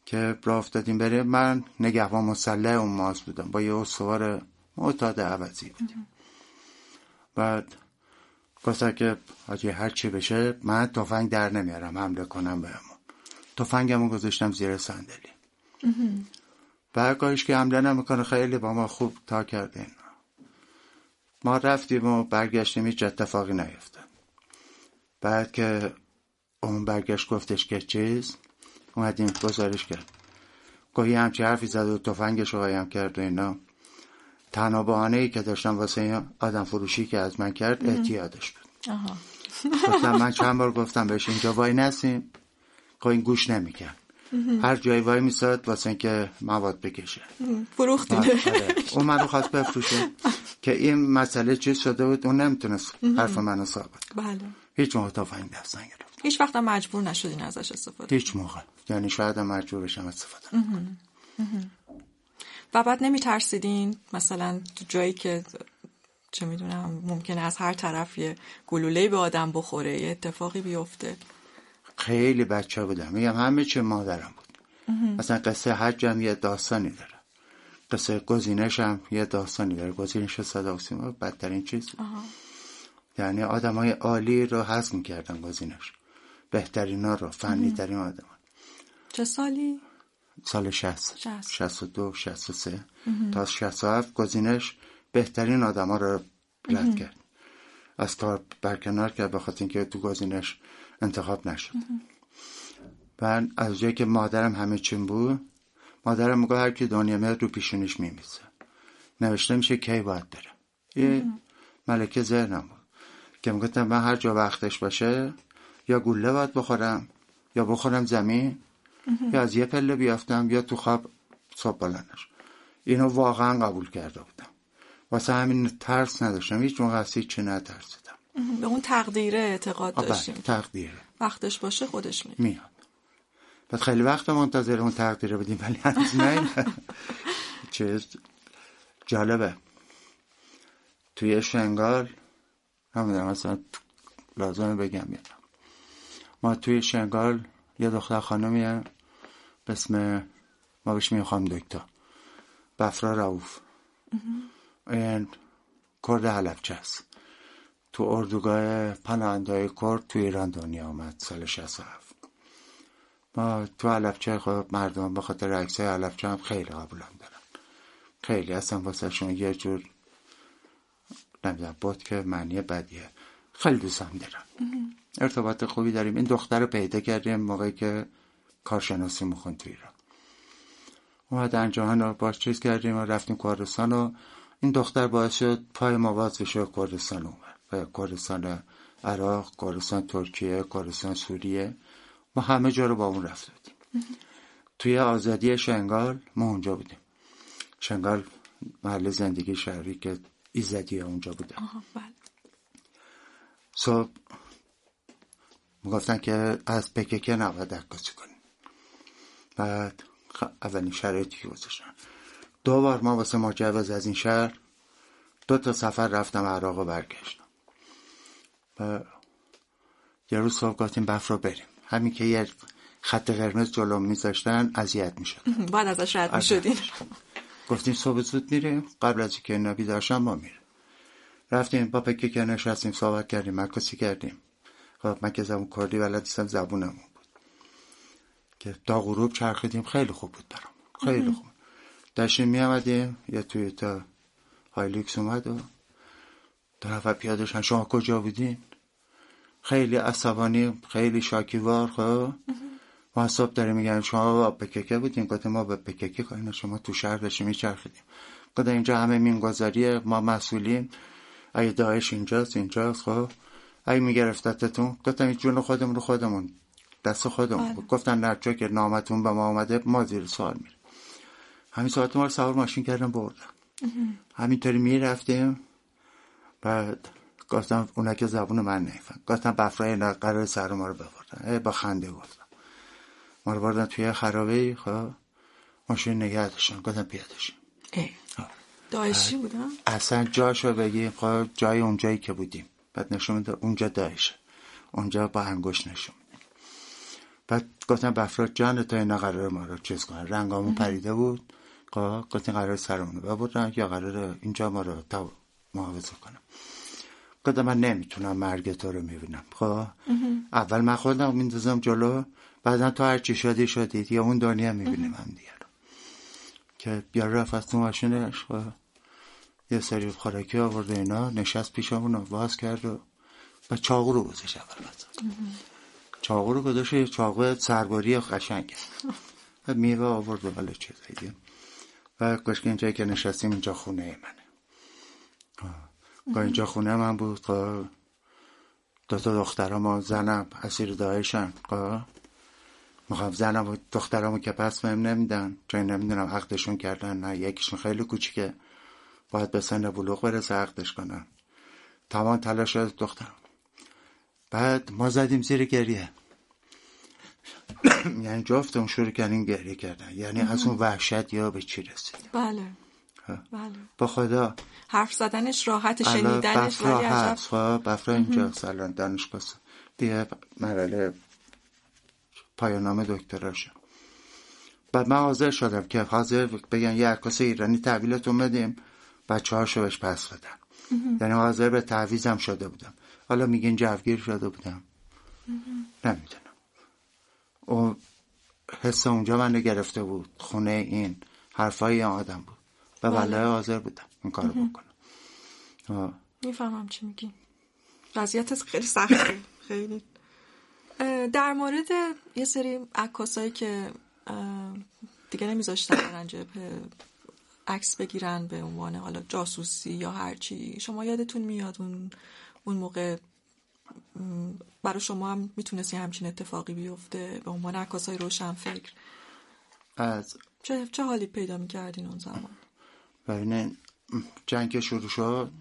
[SPEAKER 5] که راه افتادیم بره. من نگهبان مسلح اون ماز بودم. با یه استوار معتاد عوضی بودیم بعد گفتن که حاجی هر چی بشه من تفنگ در نمیارم. حمله کنم بهمون. تفنگمو گذاشتم زیر صندلی. بعد کارش که حمله نمی‌کنه خیلی با ما خوب تا کرده ما رفتیم و برگشتیم هیچ اتفاقی نیفتاد. بعد که اون برگشت گفتش که چیز اومدیم گزارش کرد. گاهی همچی حرفی زد و تفنگش رو قایم کرد و اینا. تنها بحانه ای که داشتم واسه این آدم فروشی که از من کرد احتیاطش بود. گفتم من چند بار گفتم بهش اینجا وای نسیم. که این گوش نمی‌کرد. هر جایی وای میساد واسه اینکه مواد بکشه.
[SPEAKER 4] فروختینه
[SPEAKER 5] آره. اون منو خواست بفروشه. که این مسئله چیز شده بود اون نمی‌تونست حرف منو ثابت.
[SPEAKER 4] بله.
[SPEAKER 5] هیچ موقع تفنگ دست نگرفت.
[SPEAKER 4] هیچ وقت مجبور نشدین ازش استفاده
[SPEAKER 5] هیچ موقع. یعنی شاید هم مجبور بشم استفاده کنم.
[SPEAKER 4] و بعد نمی ترسیدین مثلا تو جایی که چه می‌دونم ممکنه از هر طرف یه گلوله به آدم بخوره یه اتفاقی بیفته.
[SPEAKER 5] خیلی بچه بودم میگم همه چه مادرم بود. مثلا قصه حج هم یه داستانی داره. قصه گزینش هم یه داستانی داره. گزینش صدا سیما بدترین چیز. یعنی آدم های عالی رو حذف می‌کردن گزینش. بهترین ها رو فنی ترین آدم
[SPEAKER 4] چه سالی؟
[SPEAKER 5] سال 60
[SPEAKER 4] شصت.
[SPEAKER 5] 62 63 تا 67 گزینش بهترین آدم ها رو رد کرد. از کار برکنار کرد به خاطر اینکه تو گزینش انتخاب نشد. و از جایی که مادرم همه چیم بود مادرم میگه هر کی دنیا میاد رو پیشونیش میمیزه نوشته میشه کی باید بره. یه ملکه ذهنم بود که می‌گفتم من هر جا وقتش باشه یا گوله باید بخورم یا بخورم زمین یا از یه پله بیافتم یا تو خواب صبح بلندش اینو واقعا قبول کرده بودم. واسه همین ترس نداشتم. هیچ موقع نترسیدم
[SPEAKER 4] به اون تقدیره اعتقاد
[SPEAKER 5] آه،
[SPEAKER 4] داشتیم.
[SPEAKER 5] بله، تقدیره.
[SPEAKER 4] وقتش باشه خودش میاد
[SPEAKER 5] میاد. بعد خیلی وقت منتظر اون تقدیره بودیم ولی هنوز نه. چیز جالبه. توی شنگال نمی‌دونم مثلا لازمه بگم یا. ما توی شنگال یه دختر خانمیه به اسم ما بهش خانم دکتر. بفرا رعوف این کرد حلبچه است تو اردوگاه پناهنده کرد تو ایران دنیا آمد سال 67 ما تو علفچه خب مردم به خاطر عکسای علفچه هم خیلی قبولم دارن. خیلی اصلا واسه شون یه جور نمی‌دونم بود که معنی بدیه. خیلی دوستم دارم ارتباط خوبی داریم. این دختر رو پیدا کردیم موقعی که کارشناسی میخون تو ایران. اومد انجام رو باش چیز کردیم و رفتیم کردستان و این دختر باعث شد پای ما باز بشه کردستان اومد. کردستان عراق کردستان ترکیه کردستان سوریه. ما همه جا رو با اون رفته بودیم توی آزادی شنگال ما اونجا بودیم. شنگال محل زندگی شهری که ایزدی اونجا بودم
[SPEAKER 4] آها بله.
[SPEAKER 5] صبح می‌گفتن که از پکک نباید عکاسی کنیم. بعد اولین شرایطی که گذاشتن دو بار ما واسه مجوز از این شهر دو تا سفر رفتم عراق و برگشتم. و یه روز صبح گفتیم بف رو بریم. همین که یه خط قرمز جلو میذاشتن اذیت می‌شد.
[SPEAKER 4] بعد ازش رد می‌شدین
[SPEAKER 5] گفتیم صبح زود میریم. قبل از اینکه اینا بیدار شن ما میریم. رفتیم با پکه که نشستیم صحبت کردیم مکاسی کردیم. خب من که زبون کردی بلد نیستم زبونمون بود. که تا غروب چرخیدیم خیلی خوب بود برام. خیلی خوب. داشتیم میامدیم یه توی تا هایلیکس اومد و دو نفر پیاده شدن شما کجا بودین؟ خیلی عصبانی خیلی شاکیوار خب؟ ما صبح داریم میگن شما با پککه بودین. گفتم ما با پککه کارین شما تو شهر داشتیم میچرخیدیم. گفتم اینجا همه مینگذاریه ما مسئولیم اگه داعش اینجاست اینجاست خب؟ اگه میگرفتتتون. گفتم این جون خودمون رو خودمون. دست خودمون. گفتن نه چون که نامتون به ما آمده ما زیر سوال میریم. همین ساعت ما رو سوار ماشین کردم بردم همینطوری می‌رفتیم. بعد گفتم اونا که زبون من نیفن. گفتم بفرای اینا قرار سر ما رو ببردن. ای با خنده گفتم. ما رو بردن توی خرابه خب. ماشین نگه داشتن. گفتم پیادشیم
[SPEAKER 4] اه. داعشی بودم
[SPEAKER 5] اصلا جاشو بگیم خب جای اونجایی که بودیم. بعد نشون میده اونجا داعشه اونجا با انگوش نشون میده. بعد گفتم بفراد جان تا اینا قرار ما رو چیز کنن. رنگامون پریده بود. خب گفتیم قرار سرمون ببرن یا قرار اینجا ما رو تا محافظه کنم. گفتم من نمی‌تونم مرگ تو رو می‌بینم. خب؟ اول من خودم میندازم جلو بعدا تو هر چی شدی شدید. یا اون دنیا می‌بینیم هم دیگه که بیا رفت از تو ماشینش خب؟ یه سری خوراکی آورده اینا نشست پیشمون باز کرد و و چاقو رو گذاشت اول چاقو رو گذاشت چاقو سرباری قشنگ. میوه آورد و ولی چیزایی و گوش اینجایی که نشستیم اینجا خونه منه. با اینجا خونه من بود خب. دو تا دخترم زنم اسیر دایشن خب. می‌خوام زنم و دخترمو که پس بهم نمیدن چون نمی‌دونم عقدشون کردن نه یکیشون خیلی کوچیکه. باید به سن بلوغ برسه عقدش کنن. تمام تلاش شد دخترم. بعد ما زدیم زیر گریه. یعنی جفتمون شروع کردیم گریه کردن. یعنی از اون وحشت یا به چی رسید
[SPEAKER 4] بله. بله.
[SPEAKER 5] با خدا.
[SPEAKER 4] حرف زدنش راحت شنیدنش ولی عجب.
[SPEAKER 5] خب بفرا اینجا. سالان دانشگاه دیگه مرحله پایانامه دکتراشه. بعد من حاضر شدم که حاضر بگن یه عکاس ایرانی تحویلتون بدیم. بچه هاشو بهش پس بدن. یعنی حاضر به تعویزم شده بودم. حالا میگین جوگیر شده بودم. نمی‌دونم. او حس اونجا من گرفته بود. خونه این حرفای آدم بود. به بله. حاضر بودم. این کارو بکنم.
[SPEAKER 4] می‌فهمم چی میگی. وضعیت خیلی سخته. خیلی. در مورد یه سری عکاسایی که دیگه نمیذاشتن برن عکس بگیرن به عنوان حالا جاسوسی یا هرچی شما یادتون میاد اون اون موقع برای شما هم می‌تونستی همچین اتفاقی بیفته به عنوان عکاس های روشن فکر
[SPEAKER 5] از
[SPEAKER 4] چه, چه حالی پیدا می‌کردین اون زمان؟
[SPEAKER 5] ببینین جنگ شروع شد.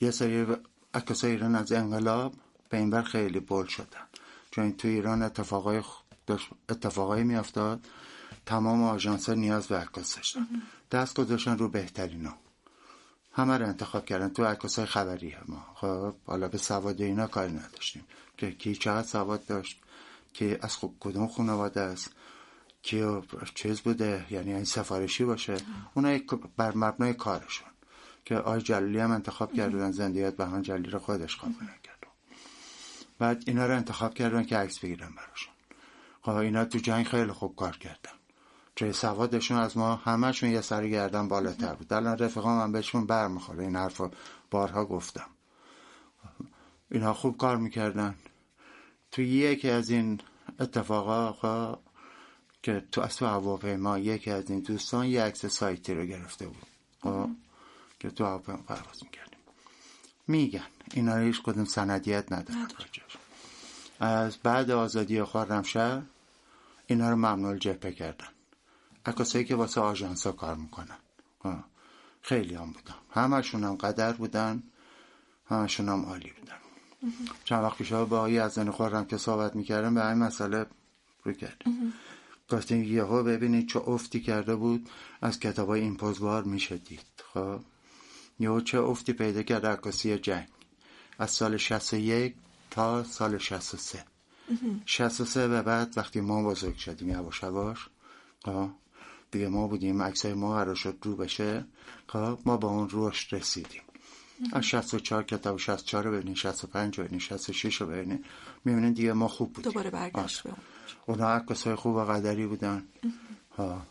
[SPEAKER 5] یه سری عکاس ایران از انقلاب به این بر خیلی بول شدن. چون تو ایران اتفاقای اتفاقایی میافتاد. تمام آژانس نیاز به عکاس داشتن. دست گذاشتن رو بهترینا همه رو انتخاب کردن. تو عکاس خبری ما خب حالا به سواد اینا کاری نداشتیم. که کی چقدر سواد داشت که از خوب کدوم خانواده است. که چیز بوده یعنی این سفارشی باشه اونا بر مبنای کارشون که آی جلیلی هم انتخاب کردن زندیات بهمان جلیلی رو خودش قابل کرد بعد اینا رو انتخاب کردن که عکس بگیرن براشون. خب اینا تو جنگ خیلی خوب کار کردن. چه سوادشون از ما همهشون یه سری گردن بالاتر بود. الان رفقا من بهشون برمیخوره. این حرف بارها گفتم. اینا خوب کار می‌کردن. تو یکی از این اتفاقا خب که تو اصل هواپیما یکی از این دوستان یه عکس سایتی رو گرفته بود. خب؟ که تو هواپیما پرواز می‌کردیم. میگن. اینا رو هیچ کدوم سندیت ندارن از بعد آزادی خارمشهر اینا رو ممنوع جبهه کردن. عکاسایی که واسه آژانس ها کار می‌کنن. خیلی هم بودن همشون هم قدر بودن. همشون هم عالی بودن. چند وقت پیش با آقای از زن خورم که صحبت می‌کردم به این مسئله رو کردیم. گفتیم یهو ببینید چه افتی کرده بود از کتاب های این پوزوار میشه دید. خب یهو چه افتی پیدا کرد؟ عکاسی جنگ. از سال 61 تا سال 63 63 به بعد وقتی ما بزرگ شدیم یواش یواش خب، دیگه ما بودیم عکسای ما قرار شد رو بشه خب ما با اون روش رسیدیم. از 64 کتاب 64 رو ببینید 65 رو ببینید 66 رو ببینید می‌بینید دیگه ما خوب بودیم.
[SPEAKER 4] دوباره برگشت
[SPEAKER 5] اونا عکسای خوب و قدری بودن. ها.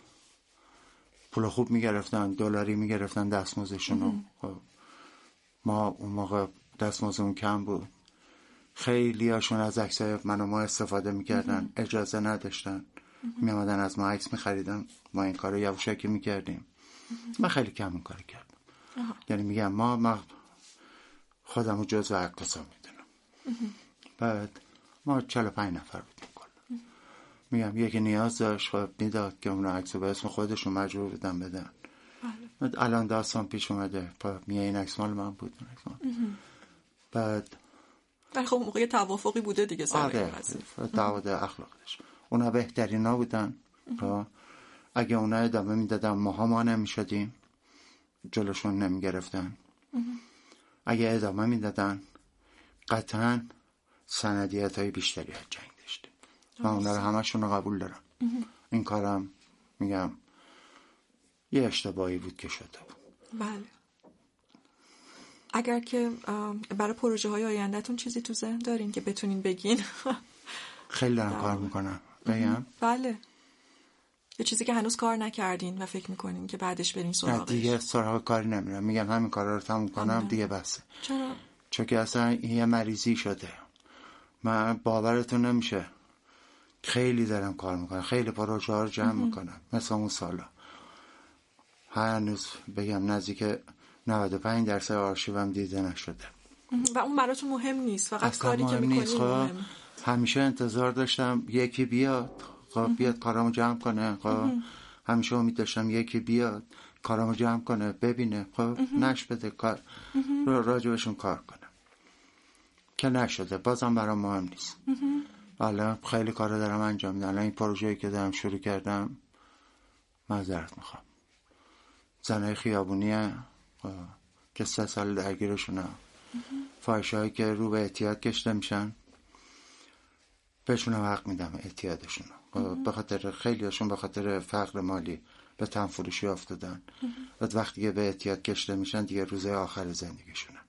[SPEAKER 5] پول خوب می‌گرفتن دلاری می‌گرفتن دستمزدشون رو خب. ما اون موقع دستمزدمون کم بود. خیلی هاشون از عکسای من و ما استفاده می‌کردن. اجازه نداشتن. میامدن از ما عکس میخریدن. ما این کار رو یواشکی می‌کردیم. من خیلی کم اون کار کردم. یعنی میگم ما ما خودمو جز عکاسا می‌دونم. بعد ما چل پنج نفر بودیم. میگم یکی نیاز داشت خب می‌داد که اون عکس به اسم خودشون مجبور بدن بدن. بعد الان داستان پیش اومده. میگه این عکس مال من بود بعد
[SPEAKER 4] ولی خب موقع توافقی بوده دیگه سر
[SPEAKER 5] آره. تعهد اخلاقش. اونا بهترین ها بودن خب، اگه اونا ادامه می‌دادن ماها ما نمی‌شدیم. جلوشون نمی‌گرفتن. اگه ادامه می‌دادن قطعا سندیت های بیشتری از جنگ. و اونا رو همشون رو قبول دارم. این کارم میگم یه اشتباهی بود که شده بود.
[SPEAKER 4] بله. اگر که برای پروژه های آیندهتون چیزی تو ذهن دارین که بتونین بگین.
[SPEAKER 5] خیلی دارم کار می‌کنم. بگم؟
[SPEAKER 4] بله. یه چیزی که هنوز کار نکردین و فکر می‌کنین که بعدش برین سراغش.
[SPEAKER 5] دیگه سراغ کاری نمیرم. میگم همین کارا رو تموم کنم دیگه بسه
[SPEAKER 4] چرا؟
[SPEAKER 5] چون که اصلا یه مریضی شده. من باورتون نمیشه. خیلی دارم کار می‌کنم. خیلی پروژه ها رو جمع می‌کنم. مثل اون سالا. هنوز بگم نزدیک 95 درصد آرشیوم دیده نشده.
[SPEAKER 4] و اون براتون مهم نیست. فقط کاری که
[SPEAKER 5] نیست. خب
[SPEAKER 4] مهم
[SPEAKER 5] همیشه انتظار داشتم یکی بیاد. خب بیاد کارامو جمع کنه. خب همیشه امید داشتم یکی بیاد کارامو جمع کنه ببینه. خب نش بده کار. راجبشون کار کنه. که نشده. بازم برام مهم نیست. حالا خیلی کار دارم انجام میدم. الان این پروژه‌ای که دارم شروع کردم معذرت می‌خوام. زنای خیابونی که سه سال درگیرشونم فاحشه هایی که رو به اعتیاد کشته میشن بهشونم حق میدم اعتیادشون به خاطر خیلیشون به خاطر فقر مالی به تنفروشی افتادن. بعد وقتی به اعتیاد کشته میشن دیگه روزه آخر زندگیشونه.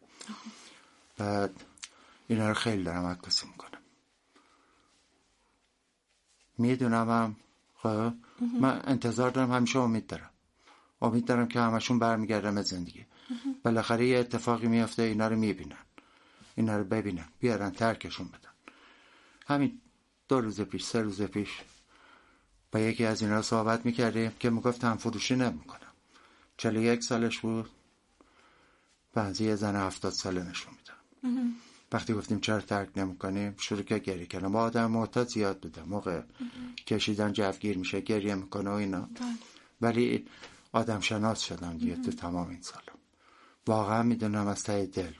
[SPEAKER 5] بعد اینا رو خیلی دارم عکاسی می‌کنم. می‌دونم. هم خب من انتظار دارم همیشه امید دارم. امید دارم که همشون برمیگردم به زندگی. بالاخره یه اتفاقی میافته اینا رو می‌بینن. اینا رو ببینن بیارن ترکشون بدن. همین دو روز پیش سه روز پیش با یکی از اینا صحبت می‌کردیم که می‌گفت هم فروشی نمی‌کنم. چلو یک سالش بود. بعضی یه زن هفتاد ساله نشون میدم وقتی گفتیم چرا ترک نمی‌کنیم شروع کرد گریه کردن با آدم معتاد زیاد بودم. موقع کشیدن جوگیر میشه گریه می‌کنه و اینا. ولی آدم شناس شدم دیگه تو تمام این سالا واقعا می‌دونم از ته دل.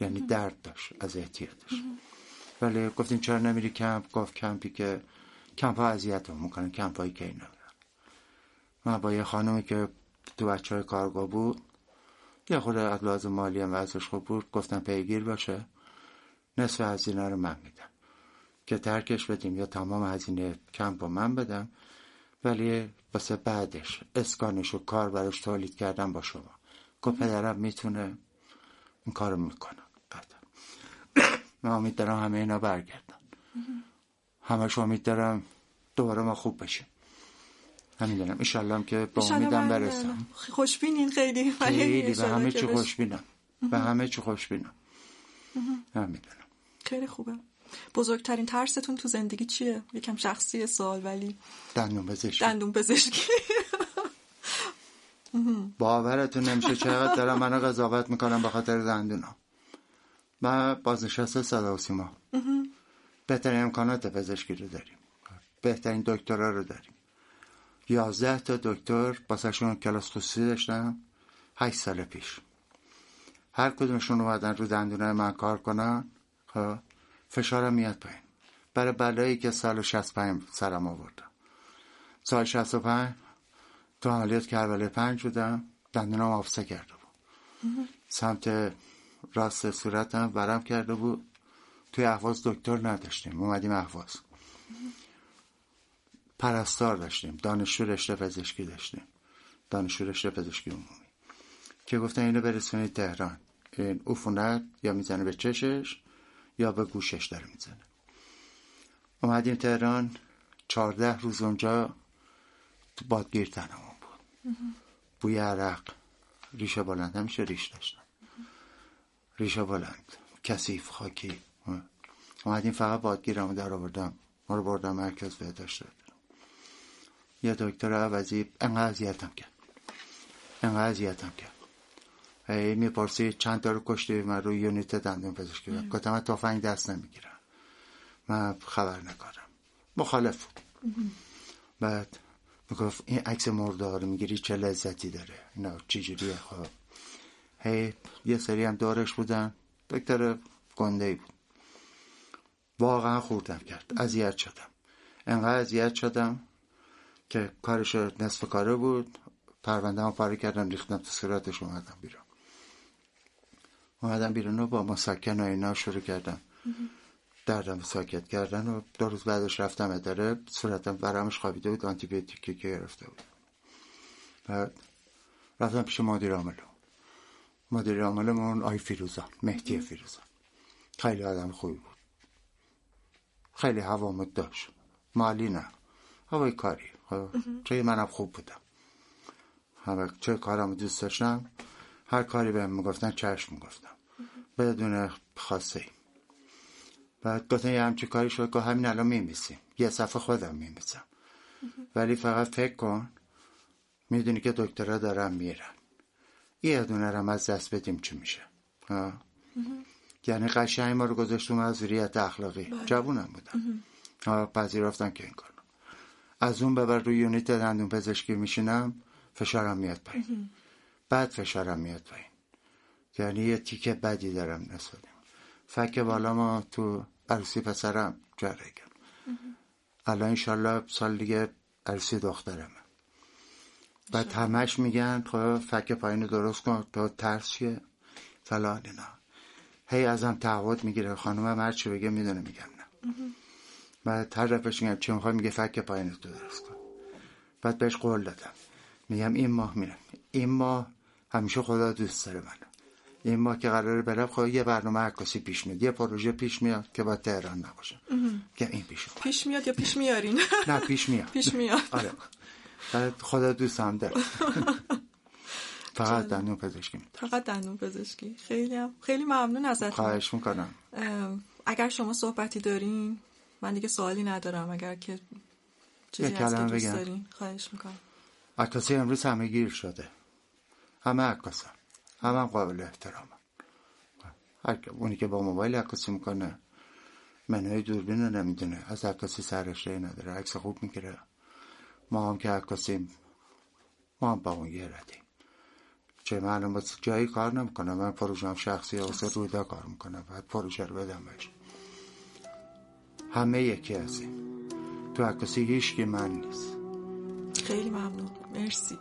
[SPEAKER 5] یعنی درد داشت از اعتیادش. ولی گفتیم چرا نمیری کمپ؟ گفت کمپی که کمپ ها اذیت می‌کنن کمپ هایی که اینا من با یه خانومی که تو بچه های کارگاه بود یه خود از لازم مالی هم وضعش خوب بود گفتم پیگیر باشه. نصف هزینه رو من میدم. که ترکش بدیم یا تمام هزینه کمپ رو من بدم ولی واسه بعدش اسکانش و کار براش تولید کردم با شما. گفت پدرم می‌تونه این کارو می‌کنم من امید دارم همه اینا برگردن. همش امید دارم دوباره ما خوب بشیم. همین دارم. ایشالله هم که با امیدم برسم.
[SPEAKER 4] خوشبینین خیلی.
[SPEAKER 5] خیلی. به همه چی خوشبینم. به همه چی خوشبینم. همین دارم.
[SPEAKER 4] خیلی خوبه. بزرگترین ترستون تو زندگی چیه؟ یکم شخصی سوال ولی
[SPEAKER 5] دندون پزشکی.
[SPEAKER 4] دندون پزشکی.
[SPEAKER 5] باورتون نمیشه چقدر دارم منو قضاوت می‌کنم به خاطر دندونا. من بازنشسته صدا و سیما بهترین امکانات پزشکی رو داریم. بهترین دکترا رو داریم. یازده تا دکتر باسهشون کلاس خصوصی داشتم. هشت سال پیش. هر کدومشون اومدن رو دندونای من کار کنن. فشارم میاد پایین. برای بلایی که سال 65 سرم آوردم سال 65 تو عملیات کربلای پنج بودم دندونم آفسه کرده بود. سمت راست صورتم ورم کرده بود. توی احواز دکتر نداشتیم اومدیم احواز. پرستار داشتیم دانشجو رشته پزشکی داشتیم. دانشجو رشته پزشکی عمومی. که گفتن اینو برسونید تهران. این عفونت یا می‌زنه به چشش؟ یا به گوشش داره می‌زنه. اومدیم تهران چهارده روز اونجا تو بادگیر تنمون بود. بوی عرق ریشه بلند همیشه ریش داشتم. ریشه بلند کثیف خاکی. اومدیم فقط بادگیرمو در آوردم. ما رو بردم مرکز بهداشت یه دکتر عوضی انقدر اذیتم کرد. انقدر اذیتم کرد. می‌پرسی چند تا رو کشتی؟ من روی یونیت دندون پزشکی بود گفتم من تفنگ دست نمی‌گیرم. من خبر نکارم مخالف بود. بعد می‌گفت این عکس مرده رو می‌گیری چه لذتی داره. اینا چجوریه؟ خب. هی یه سری هم دارش بودن. دکتر گنده ای بود. واقعا خوردم کرد. اذیت شدم. انقدر اذیت شدم که کارش نصف کاره بود. پرونده هم پاره کردم ریختم تو صورتش اومدم بیرون. اومدم بیرون و با مسکن و اینا شروع کردم. دردم ساکت کردن و دو روز بعدش رفتم اداره. صورتم برامش خوابیده بود آنتیبیوتیکی که گرفته بود. بعد رفتم پیش مدیر عاملو مدیر عاملمون آی فیروزان مهدی فیروزان خیلی آدم خوبی بود. خیلی هوامد داشت. مالی نه. هوای کاری. خب، چه منم خوب بودم. همه چه کارم دوست داشتم؟ هر کاری بهم می‌گفتن چشم می‌گفتم. بدون خاصه بعد گفتن یه همچی کاری شد که همین الان میمیسیم یه صفحه خودم میمیسم ولی فقط فکر کن می‌دونی که دکترها دارن میرن. یه دونه رم از دست بدیم چی میشه؟ یعنی قشنگ ما رو گذاشتون از ریت اخلاقی.
[SPEAKER 4] بله.
[SPEAKER 5] جوونم بودم. ها پذیرفتن که این کنم از اون ببر روی یونیت دندون پزشکی میشینم فشارم میاد پایین. بعد فشارم میاد پایین. یعنی یه تیکه بدی دارم نسبت فک بالا ما تو عروسی پسرم جره الان انشالله سال دیگه عروسی دخترمه. بعد همش میگن خب فک پایین درست کن. تو ترس چیه؟ فلان اینا. هی ازم تعهد می‌گیره. خانومم هر چی بگه می‌دونه میگم نه. بعد هر رفش میگم چی می‌خوای میگه فک پایین تو درست کن. بعد بهش قول دادم. میگم این ماه میرم. این ماه همیشه خدا دوست داره من این ماه که قراره برم خب یه برنامه عکاسی پیش میاد یه پروژه پیش میاد که باید تهران نباشه. که این پیش اومد
[SPEAKER 4] پیش میاد یا پیش میارین؟
[SPEAKER 5] نه پیش میاد.
[SPEAKER 4] پیش میاد.
[SPEAKER 5] آره. خدا دوست هم داره. فقط دندون پزشکی
[SPEAKER 4] فقط دندون پزشکی. خیلی هم خیلی ممنون ازتون.
[SPEAKER 5] خواهش می‌کنم.
[SPEAKER 4] اگر شما صحبتی دارین من دیگه سوالی ندارم. اگر که چیزی هست که دوست. دارین خواهش می‌کنم.
[SPEAKER 5] عکاسی امروز همه گیر شده. همه عکاسن همه هم قابل احترام هر اونی که با موبایل عکاسی می‌کنه منوی دوربین رو نمی‌دونه. از عکاسی سرشته نداره. عکس خوب می‌گیره. ما هم که عکاسیم ما هم با اون یه ردیم چه الان واسه جایی کار نمی‌کنم من پروژه هم شخصی واسه رودا کار می‌کنم بعد پروژه رو بدم همه یکی هستیم. تو عکاسی هیچ من نیست.
[SPEAKER 4] خیلی ممنون. مرسی.